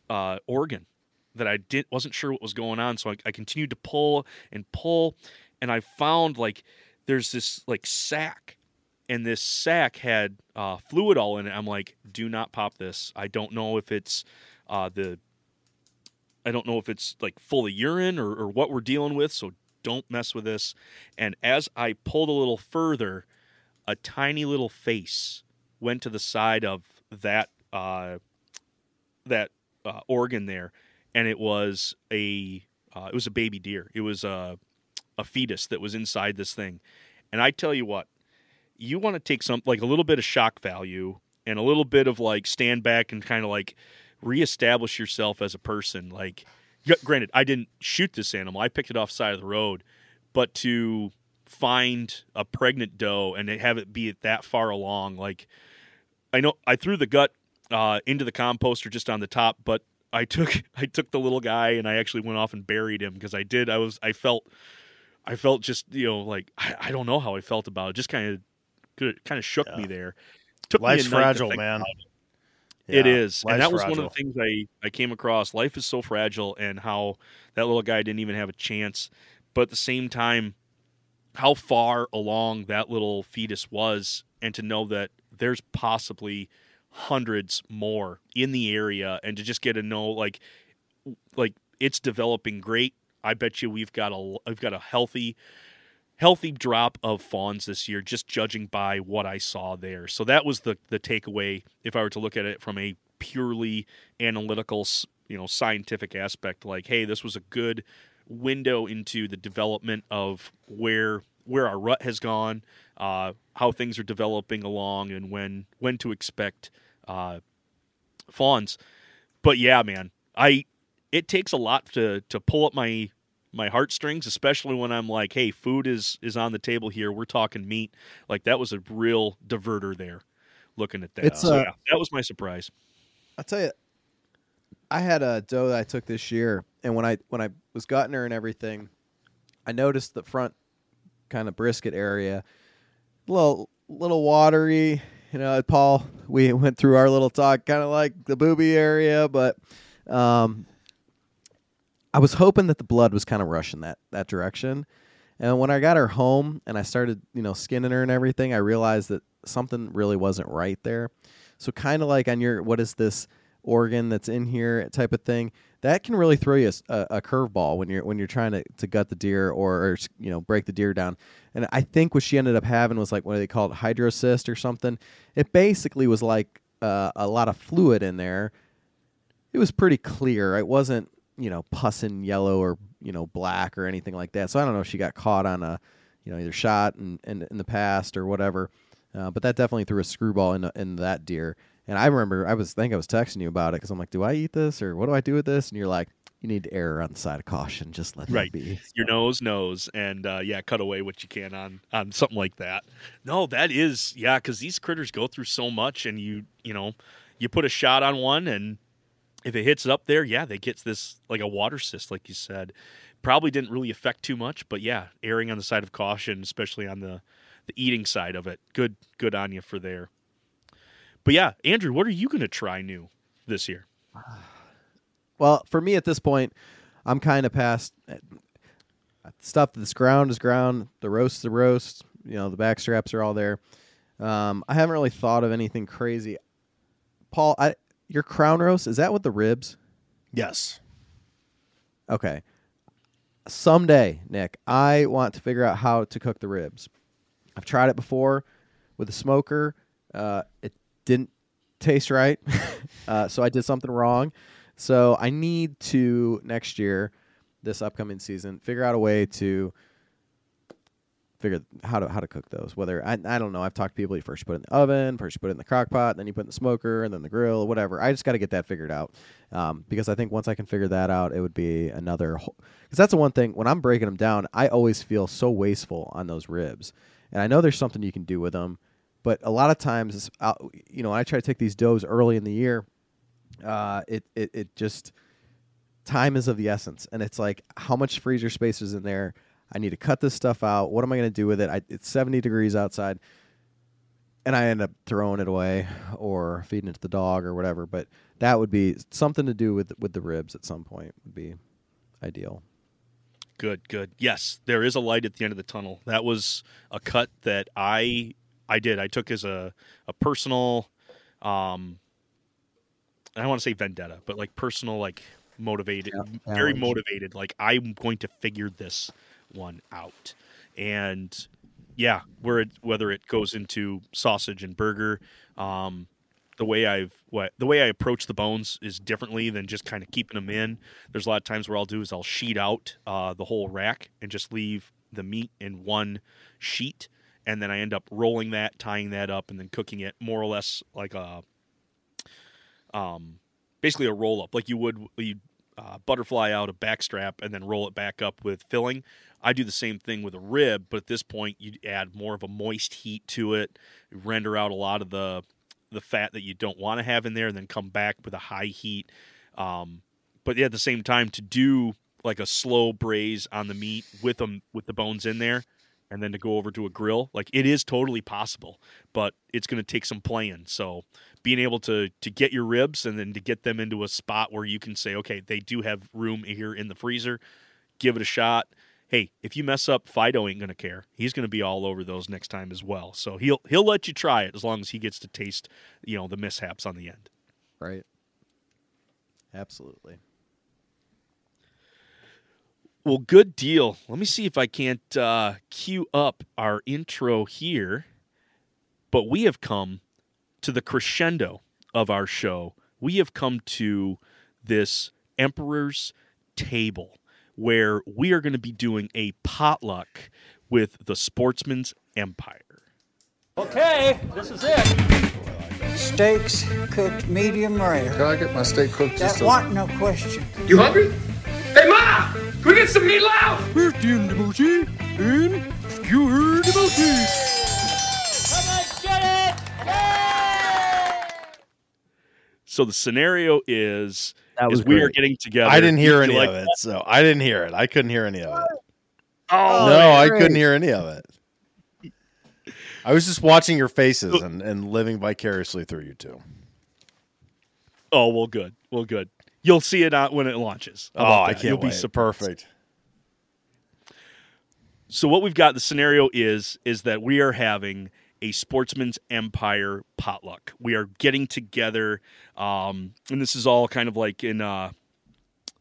uh, organ that I didn't wasn't sure what was going on. So I, I continued to pull and pull, and I found like there's this like sack, and this sack had uh, fluid all in it. I'm like, do not pop this. I don't know if it's uh, the I don't know if it's like full of urine or, or what we're dealing with, so don't mess with this. And as I pulled a little further, a tiny little face went to the side of that uh, that uh, organ there, and it was a uh, it was a baby deer. It was a a fetus that was inside this thing. And I tell you what, you want to take some like a little bit of shock value and a little bit of like stand back and kind of like reestablish yourself as a person. Like, granted, I didn't shoot this animal; I picked it off the side of the road, but to find a pregnant doe and have it be that far along, like, I know I threw the gut uh, into the composter just on the top, but I took I took the little guy and I actually went off and buried him because I did. I was I felt I felt just you know like I, I don't know how I felt about it. Just kind of kind of shook me there. Took Life's fragile, man. it Yeah, is, and that was one of the things I I came across. Life is so fragile, and how that little guy didn't even have a chance. But at the same time, how far along that little fetus was, and to know that there's possibly hundreds more in the area, and to just get to know like like it's developing great. I bet you we've got a we've got a healthy healthy drop of fawns this year just judging by what I saw there. So that was the the takeaway if I were to look at it from a purely analytical, you know, scientific aspect like hey, this was a good window into the development of where where our rut has gone, uh, how things are developing along and when when to expect uh, fawns. But yeah, man, I it takes a lot to to pull up my my heartstrings, especially when I'm like, hey, food is is on the table here. We're talking meat. Like that was a real diverter there. Looking at that, It's, so uh, yeah, that was my surprise. I'll tell you, I had a doe that I took this year, and when I when I was gutting her and everything, I noticed the front kind of brisket area, a little little watery. You know, Paul, we went through our little talk, kind of like the booby area, but um, I was hoping that the blood was kind of rushing that that direction. And when I got her home and I started, you know, skinning her and everything, I realized that something really wasn't right there. So kind of like on your what is this organ that's in here type of thing, that can really throw you a curveball when you're when you're trying to, to gut the deer or, or you know break the deer down. And I think what she ended up having was like what do they call it hydrocyst or something. It basically was like uh, a lot of fluid in there. It was pretty clear. It wasn't you know pus and yellow or you know black or anything like that. So I don't know if she got caught on a you know either shot in in, in the past or whatever. Uh, but that definitely threw a screwball in in that deer. And I remember I was I think I was texting you about it because I'm like, do I eat this or what do I do with this? And you're like, you need to err on the side of caution. Just let Right. be. Your nose knows, and uh, yeah, cut away what you can on on something like that. No, that is yeah, because these critters go through so much, and you you know, you put a shot on one, and if it hits up there, yeah, they get this like a water cyst, like you said. Probably didn't really affect too much, but yeah, erring on the side of caution, especially on the the eating side of it. Good, good on you for there. But yeah, Andrew, what are you going to try new this year? Well, for me at this point, I'm kind of past uh, stuff that's ground is ground. The roast the roast. You know, the back straps are all there. Um, I haven't really thought of anything crazy. Paul, I, your crown roast is that with the ribs? Yes. Okay. Someday, Nick, I want to figure out how to cook the ribs. I've tried it before with a smoker. Uh, it didn't taste right, uh, so I did something wrong. So I need to next year, this upcoming season, figure out a way to figure how to how to cook those. Whether I I don't know. I've talked to people. You first put it in the oven, first you put it in the crock pot, then you put it in the smoker, and then the grill, whatever. I just got to get that figured out um, because I think once I can figure that out, it would be another. Because that's the one thing when I'm breaking them down, I always feel so wasteful on those ribs, and I know there's something you can do with them, but a lot of times, you know, I try to take these does early in the year. Uh, it it it just time is of the essence, and it's like how much freezer space is in there. I need to cut this stuff out. What am I going to do with it? I, it's 70 degrees outside, and I end up throwing it away or feeding it to the dog or whatever. But that would be something to do with with the ribs at some point. Would be ideal. Good, good. Yes, there is a light at the end of the tunnel. That was a cut that I I did. I took as a a personal um I don't want to say vendetta, but like personal like motivated Yeah, very motivated like I'm going to figure this one out. And yeah, where it, whether it goes into sausage and burger, um the way I've what the way I approach the bones is differently than just kind of keeping them in. There's a lot of times where I'll do is I'll sheet out uh, the whole rack and just leave the meat in one sheet, and then I end up rolling that, tying that up, and then cooking it more or less like a um basically a roll up, like you would you uh, butterfly out a backstrap and then roll it back up with filling. I do the same thing with a rib, but at this point you add more of a moist heat to it, render out a lot of the the fat that you don't want to have in there, and then come back with a high heat. Um, but yeah, at the same time, to do like a slow braise on the meat with them with the bones in there, and then to go over to a grill, like it is totally possible, but it's going to take some playing. So being able to to get your ribs and then to get them into a spot where you can say, okay, they do have room here in the freezer, give it a shot. Hey, if you mess up, Fido ain't gonna care. He's gonna be all over those next time as well. So he'll he'll let you try it as long as he gets to taste, you know, the mishaps on the end. Right. Absolutely. Well, good deal. Let me see if I can't uh, cue up our intro here. But we have come to the crescendo of our show. We have come to this Emperor's Table where we are going to be doing a potluck with the Sportsman's Empire. Okay, this is it. Steaks cooked medium rare. Can I get my steak cooked just That a wasn't no question. You hungry? Hey, Ma! Can we get some meatloaf? So the scenario is, That was is we are getting together. I didn't hear Did any like of it, so I didn't hear it. I couldn't hear any of it. Oh, no, I great. couldn't hear any of it. I was just watching your faces and, and living vicariously through you two. oh, well, good. Well, good. You'll see it out when it launches. Oh, I that? can't You'll wait. be surprised. Perfect. So what we've got the scenario is is that we are having a sportsman's empire potluck. We are getting together um and this is all kind of like in uh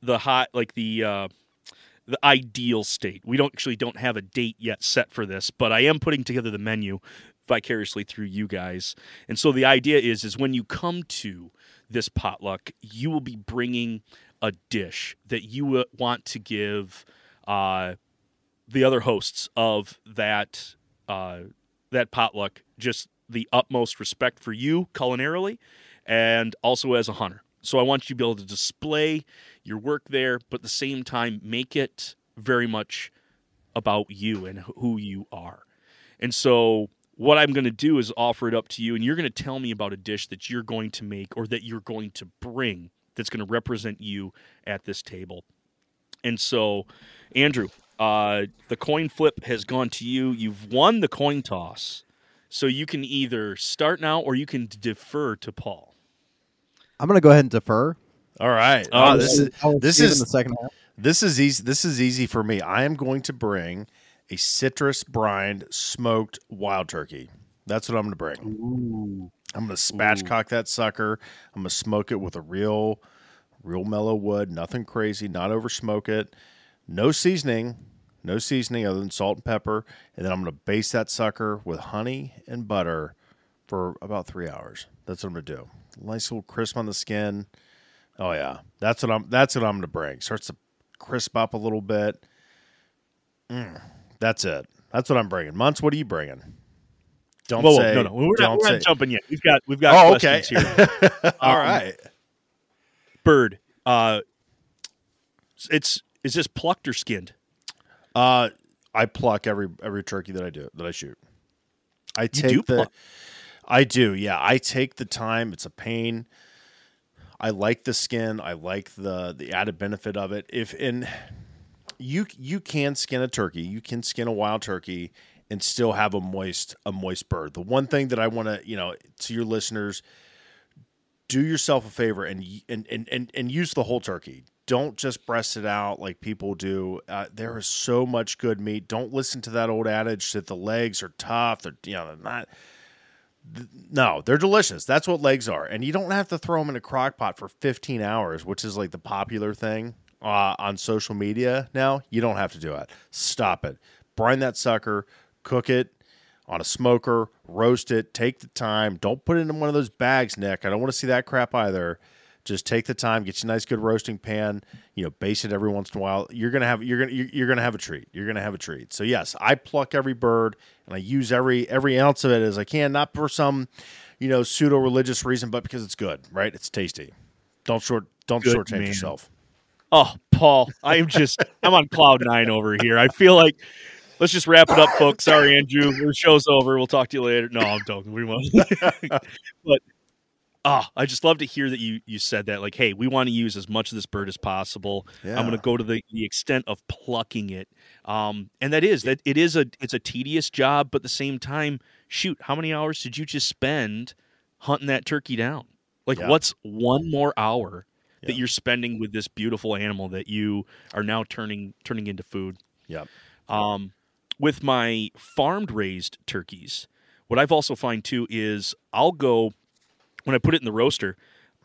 the hot like the uh the ideal state. We don't actually don't have a date yet set for this, but I am putting together the menu vicariously through you guys. And so the idea is is when you come to this potluck, you will be bringing a dish that you want to give uh the other hosts of that uh, that potluck just the utmost respect for you culinarily and also as a hunter. So I want you to be able to display your work there, but at the same time make it very much about you and who you are. And so what I'm going to do is offer it up to you and you're going to tell me about a dish that you're going to make or that you're going to bring that's going to represent you at this table. And so, Andrew, uh, the coin flip has gone to you. You've won the coin toss. So you can either start now or you can defer to Paul. I'm gonna go ahead and defer. All right. Oh, this this is this is the second half. This is easy. This is easy for me. I am going to bring a citrus brined smoked wild turkey. That's what I'm going to bring. I'm going to spatchcock that sucker. I'm going to smoke it with a real, real mellow wood. Nothing crazy. Not over smoke it. No seasoning. No seasoning other than salt and pepper. And then I'm going to baste that sucker with honey and butter for about three hours. That's what I'm going to do. Nice little crisp on the skin. Oh yeah, that's what I'm. That's what I'm going to bring. Starts to crisp up a little bit. Mm, that's it. That's what I'm bringing. Muntz, what are you bringing? Don't Whoa, whoa, say. no, no, we're not, don't we're not jumping yet. We've got we've got Oh, okay. questions here. All Um, right. Bird, uh, it's is this plucked or skinned? Uh, I pluck every every turkey that I do that I shoot. I take do the. pluck? I do. Yeah, I take the time. It's a pain. I like the skin. I like the the added benefit of it. If in you you can skin a turkey, you can skin a wild turkey and still have a moist a moist bird. The one thing that I want to you know to your listeners, do yourself a favor and and and and, and use the whole turkey. Don't just breast it out like people do. Uh, there is so much good meat. Don't listen to that old adage that the legs are tough. They're you know they're not. No, they're delicious. That's what legs are, and you don't have to throw them in a crock pot for 15 hours, which is like the popular thing uh, on social media now. You don't have to do it. Stop it. Brine that sucker, cook it on a smoker, roast it. Take the time. Don't put it in one of those bags, Nick. I don't want to see that crap either. Just take the time, get you a nice, good roasting pan. You know, base it every once in a while. You're gonna have you're gonna you're, you're gonna have a treat. You're gonna have a treat. So yes, I pluck every bird and I use every every ounce of it as I can, not for some you know pseudo religious reason, but because it's good, right? It's tasty. Don't short don't Good shortchange man. yourself. Oh, Paul, I am just I'm on cloud nine over here. I feel like let's just wrap it up, folks. Sorry, Andrew, the show's over. We'll talk to you later. No, I'm joking. We won't. but ah, I just love to hear that you you said that. Like, hey, we want to use as much of this bird as possible. I'm going to go to the, the extent of plucking it. Um, and that is that it is a it's a tedious job, but at the same time, shoot, how many hours did you just spend hunting that turkey down? Like, Yeah. what's one more hour that you're spending with this beautiful animal that you are now turning turning into food? Yep. Um, with my farmed raised turkeys, what I've also find too is I'll go when I put it in the roaster,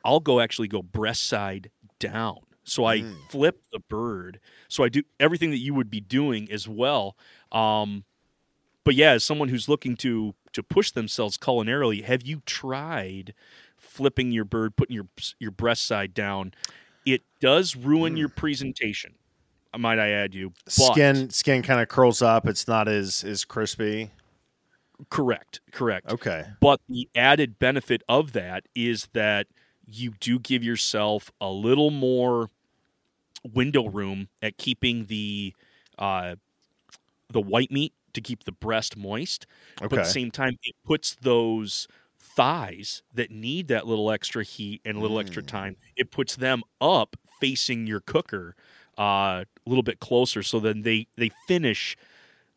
I'll go actually go breast side down. So I flip the bird. So I do everything that you would be doing as well. Um, but yeah, as someone who's looking to to push themselves culinarily, have you tried flipping your bird, putting your your breast side down? It does ruin your presentation. Might I add you? Skin skin kind of curls up. It's not as as crispy. Correct. Correct. Okay. But the added benefit of that is that you do give yourself a little more window room at keeping the uh, the white meat to keep the breast moist. But at the same time, it puts those thighs that need that little extra heat and a little extra Mm. time. It puts them up facing your cooker uh, a little bit closer, so then they they finish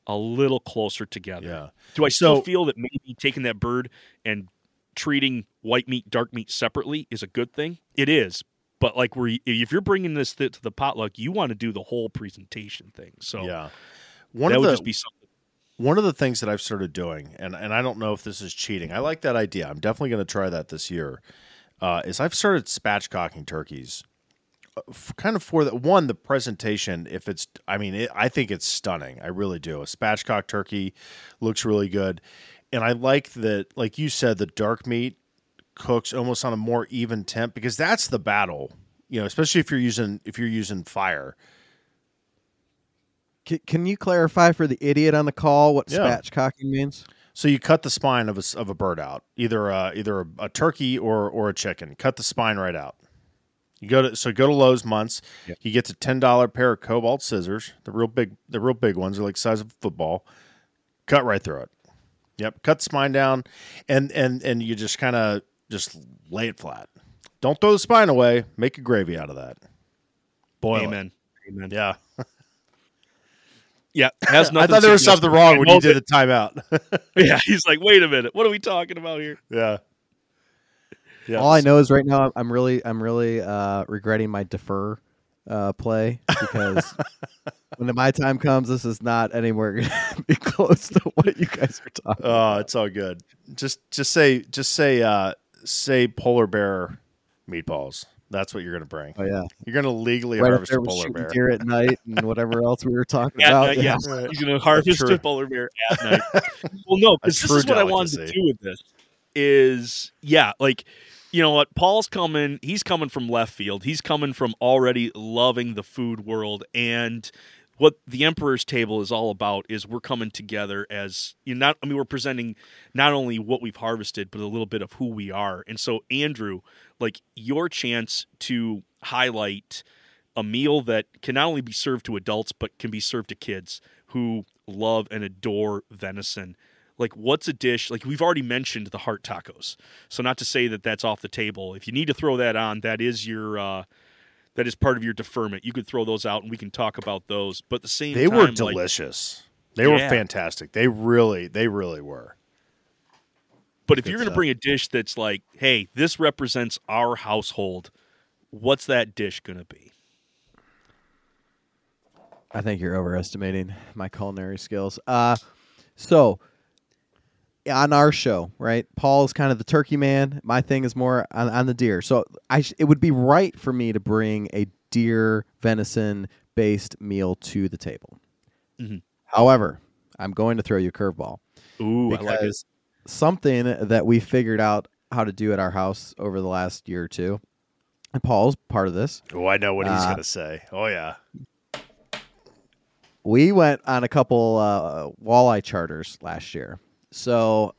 a little closer together. Yeah. Do I still So- feel that maybe taking that bird and treating white meat, dark meat separately is a good thing? It is, but like, where if you're bringing this th- to the potluck, you want to do the whole presentation thing. So Yeah. One that of would the just be something. One of the things that I've started doing, and, and I don't know if this is cheating. I like that idea. I'm definitely going to try that this year. Uh, is I've started spatchcocking turkeys, uh, kind of for the one the presentation. If it's, I mean, it, I think it's stunning. I really do. A spatchcock turkey looks really good, and I like that. Like you said, the dark meat cooks almost on a more even temp because that's the battle. You know, especially if you're using if you're using fire. Can, can you clarify for the idiot on the call what Yeah. spatchcocking means? So you cut the spine of a, s- of a bird out, either uh, either a, a turkey or or a chicken. Cut the spine right out. You go to so go to Lowe's Muntz. You get a ten dollar pair of Kobalt scissors. The real big the real big ones are like the size of a football. Cut right through it. Yep. Cut the spine down, and and and you just kind of just lay it flat. Don't throw the spine away. Make a gravy out of that. Boil it. Amen. Amen. Yeah. Yeah. Has I thought there was something wrong I when you did the timeout. Yeah. He's like, wait a minute. What are we talking about here? yeah. Yeah. All I know is right now I'm really I'm really uh, regretting my defer uh, play because when my time comes, this is not anywhere going to be close to what you guys are talking. Oh, it's all good. Just just say just say uh say polar bear meatballs. That's what you're gonna bring. Oh yeah, You're gonna legally right harvest there a with polar bear. deer at night and whatever else we were talking about. night, yeah. yes. He's going to harvest true- a polar bear at night. well, no, because this true is what I wanted to do with this. Is yeah, like you know what? Paul's coming. He's coming from left field. He's coming from already loving the food world and. What the Emperor's Table is all about is we're coming together as you know, not. I mean, we're presenting not only what we've harvested, but a little bit of who we are. And so, Andrew, like your chance to highlight a meal that can not only be served to adults but can be served to kids who love and adore venison like what's a dish like we've already mentioned the heart tacos so not to say that that's off the table if you need to throw that on that is your uh that is part of your deferment you could throw those out and we can talk about those but at the same They time were like, delicious. they were fantastic. They really they really were. but if Good you're going to bring a dish that's like hey this represents our household what's that dish going to be I think you're overestimating my culinary skills. Uh, so on our show, right? Paul is kind of the turkey man. My thing is more on, on the deer. So I sh- it would be right for me to bring a deer venison based meal to the table. Mhm. However, I'm going to throw you a curveball ooh i like it something that we figured out how to do at our house over the last year or two. And Paul's part of this. Oh, I know what he's Uh, gonna say. Oh yeah. we went on a couple uh, walleye charters last year. So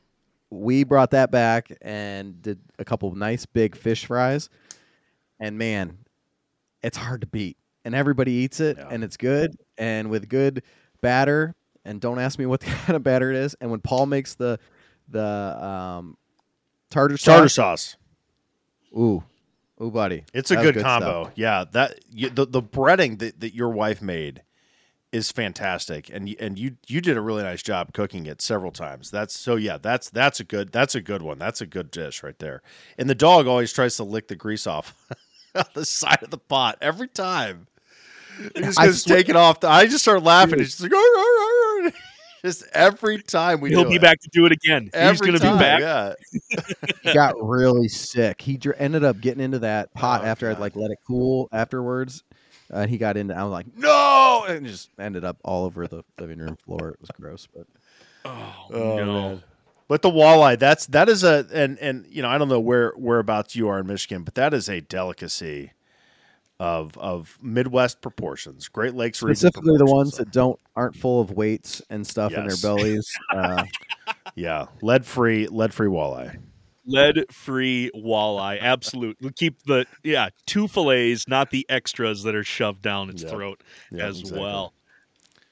we brought that back and did a couple of nice big fish fries. And man, it's hard to beat. And everybody eats it Yeah. and it's good. And with good batter, and don't ask me what kind of batter it is. And when Paul makes the the um, tartar sauce, Tartar sauce. ooh, ooh, buddy, It's a good, stuff. combo. Yeah, that you, the the breading that, that your wife made is fantastic, and and you you did a really nice job cooking it several times. That's so yeah, that's that's a good that's a good one. That's a good dish right there. And the dog always tries to lick the grease off on the side of the pot every time. He just goes swear- take it off. The, I just start laughing. It's just like "Arr, arr, arr." just every time we he'll do be it. back to do it again he's going to be back Yeah. he got really sick. He dr- ended up getting into that oh, pot Oh, after I'd like let it cool afterwards. Uh, and he got into. I was like, no, and just ended up all over the living room floor. It was gross, but oh, Oh, no man. But the walleye, that's that is a and and you know I don't know where whereabouts you are in Michigan, but that is a delicacy of of Midwest proportions, Great Lakes region. specifically the ones proportions. that don't aren't full of weights and stuff in their bellies. Uh, yeah, lead free lead free walleye. Lead free walleye absolute keep the yeah two fillets not the extras that are shoved down its Yep. throat Yeah, as exactly. well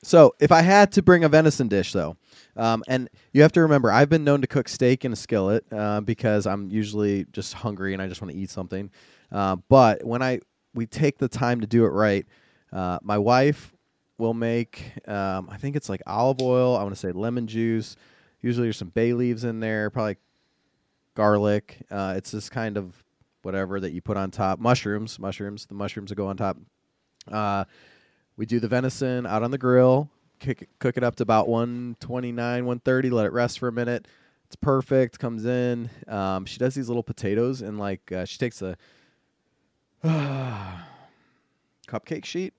So if I had to bring a venison dish, though, um, and you have to remember, I've been known to cook steak in a skillet uh, because I'm usually just hungry and I just want to eat something. Uh, but when I we take the time to do it right, uh, my wife will make. Um, I think it's like olive oil. I want to say lemon juice. Usually there's some bay leaves in there, probably garlic. Uh, it's this kind of whatever that you put on top. Mushrooms, mushrooms. The mushrooms that go on top. Uh, we do the venison out on the grill, kick it, cook it up to about 129, 130, let it rest for a minute. It's perfect. Comes in. Um, she does these little potatoes and like uh, she takes a cupcake sheet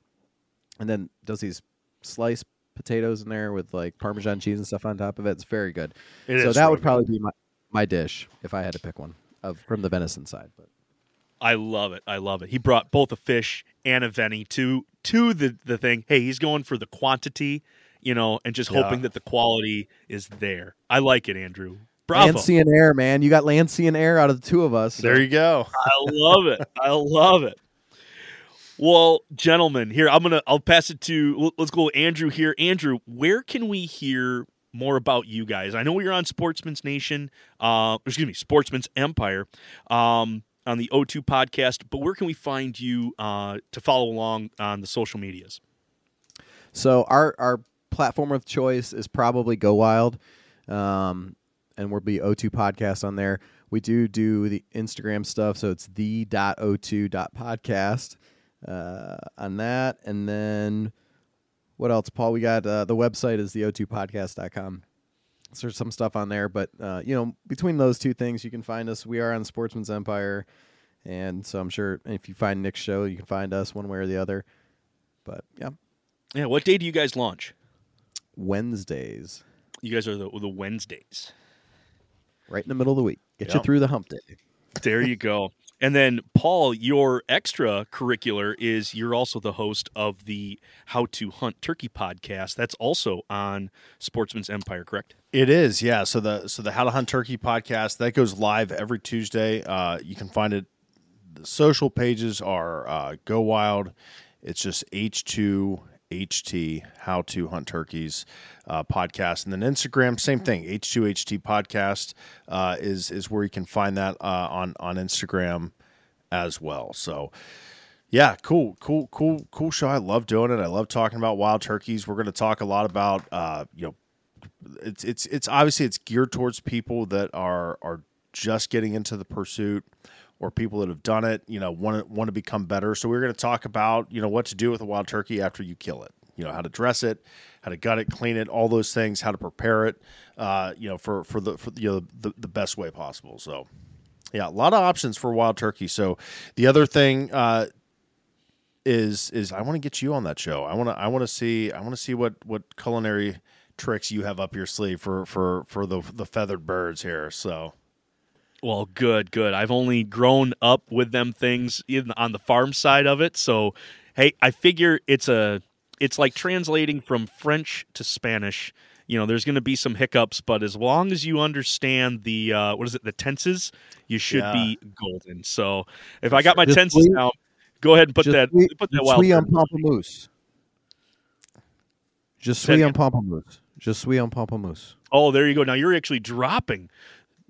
and then does these sliced potatoes in there with like Parmesan cheese and stuff on top of it. It's very good. It so that would good. probably be my, my dish if I had to pick one of from the venison side. But i love it i love it he brought both a fish and a veni to to the the thing hey he's going for the quantity you know and just Yeah. hoping that the quality is there i like it andrew bravo Lancey and Air, man, you got Lancey and Air out of the two of us. so- There you go. I love it. I love it. Well, gentlemen, here I'm gonna. I'll pass it to. Let's go, Andrew. Here, Andrew. Where can we hear more about you guys? I know you're on Sportsman's Nation. Uh, excuse me, Sportsman's Empire. Um, on the O2 podcast. But where can we find you uh, to follow along on the social medias? So our our platform of choice is probably Go Wild, um, and we'll be O2 podcast on there. We do do the Instagram stuff, so it's the dot o2 dot podcast uh, on that, and then what else, Paul? We got uh, the website is the o2podcast.com. So there's some stuff on there, but uh, you know, between those two things, you can find us. We are on Sportsman's Empire, and so I'm sure if you find Nick's show, you can find us one way or the other. But yeah, Yeah, what day do you guys launch? Wednesdays, You guys are the, the Wednesdays. right in the middle of the week, get Yeah. you through the hump day. There you go. And then, Paul, your extra curricular is you're also the host of the How to Hunt Turkey podcast. That's also on Sportsman's Empire, correct? It is, yeah. So the so the How to Hunt Turkey podcast that goes live every Tuesday. Uh, you can find it. The social pages are uh, Go Wild. It's just H two HT How to Hunt Turkeys uh, podcast, and then Instagram same thing. H two HT podcast uh, is is where you can find that uh, on on Instagram as well. So. Yeah, cool, cool, cool, cool show. I love doing it. I love talking about wild turkeys. We're going to talk a lot about, uh, you know, it's it's it's obviously it's geared towards people that are are just getting into the pursuit or people that have done it, you know, want to want to become better. So we're going to talk about, you know, what to do with a wild turkey after you kill it. You know, how to dress it, how to gut it, clean it, all those things, how to prepare it, uh, you know, for for the for you know the, the best way possible. So yeah, a lot of options for wild turkey. So the other thing uh, is is I want to get you on that show. I want to I want to see I want to see what what culinary tricks you have up your sleeve for for for the the feathered birds here. So Well, good, good. I've only grown up with them things in, on the farm side of it. So, hey, I figure it's a it's like translating from French to Spanish. You know, there's going to be some hiccups, but as long as you understand the uh, what is it, the tenses, you should Yeah. be golden. So, if I got my Just tenses down, go ahead and put that suis- put that wild. turkey. pamplemousse. Je Say it suis un again. pamplemousse. Je suis un pamplemousse. Oh, there you go. Now you're actually dropping.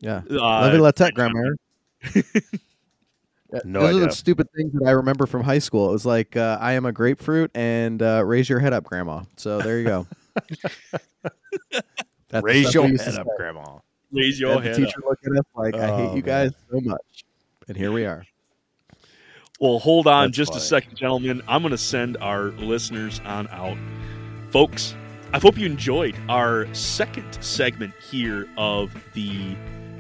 Yeah. Uh, Levy la tête, grand-mère. No Those are the stupid things that I remember from high school. It was like, uh, I am a grapefruit and uh, raise your head up, grandma. So there you go. That's raise your we used to head up, say. Grandma. raise your And your the head. teacher up. looked at us like, I hate Oh, you guys so much. And here we are. Well, hold on That's just a second, gentlemen. I'm going to send our listeners on out. Folks, I hope you enjoyed our second segment here of the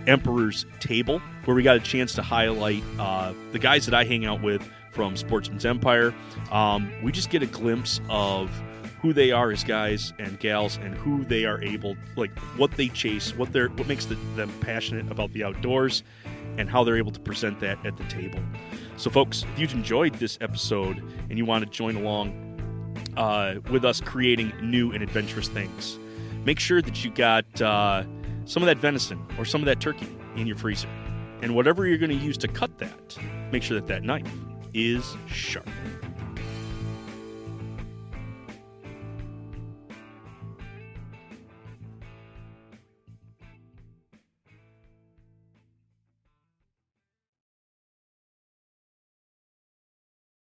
Emperor's Table, where we got a chance to highlight uh, the guys that I hang out with from Sportsman's Empire. Um, we just get a glimpse of who they are as guys and gals and who they are able like what they chase what they're what makes the, them passionate about the outdoors and how they're able to present that at the table so folks if you've enjoyed this episode and you want to join along uh, with us creating new and adventurous things make sure that you got uh, some of that venison or some of that turkey in your freezer. And whatever you're going to use to cut that make sure that that knife is sharp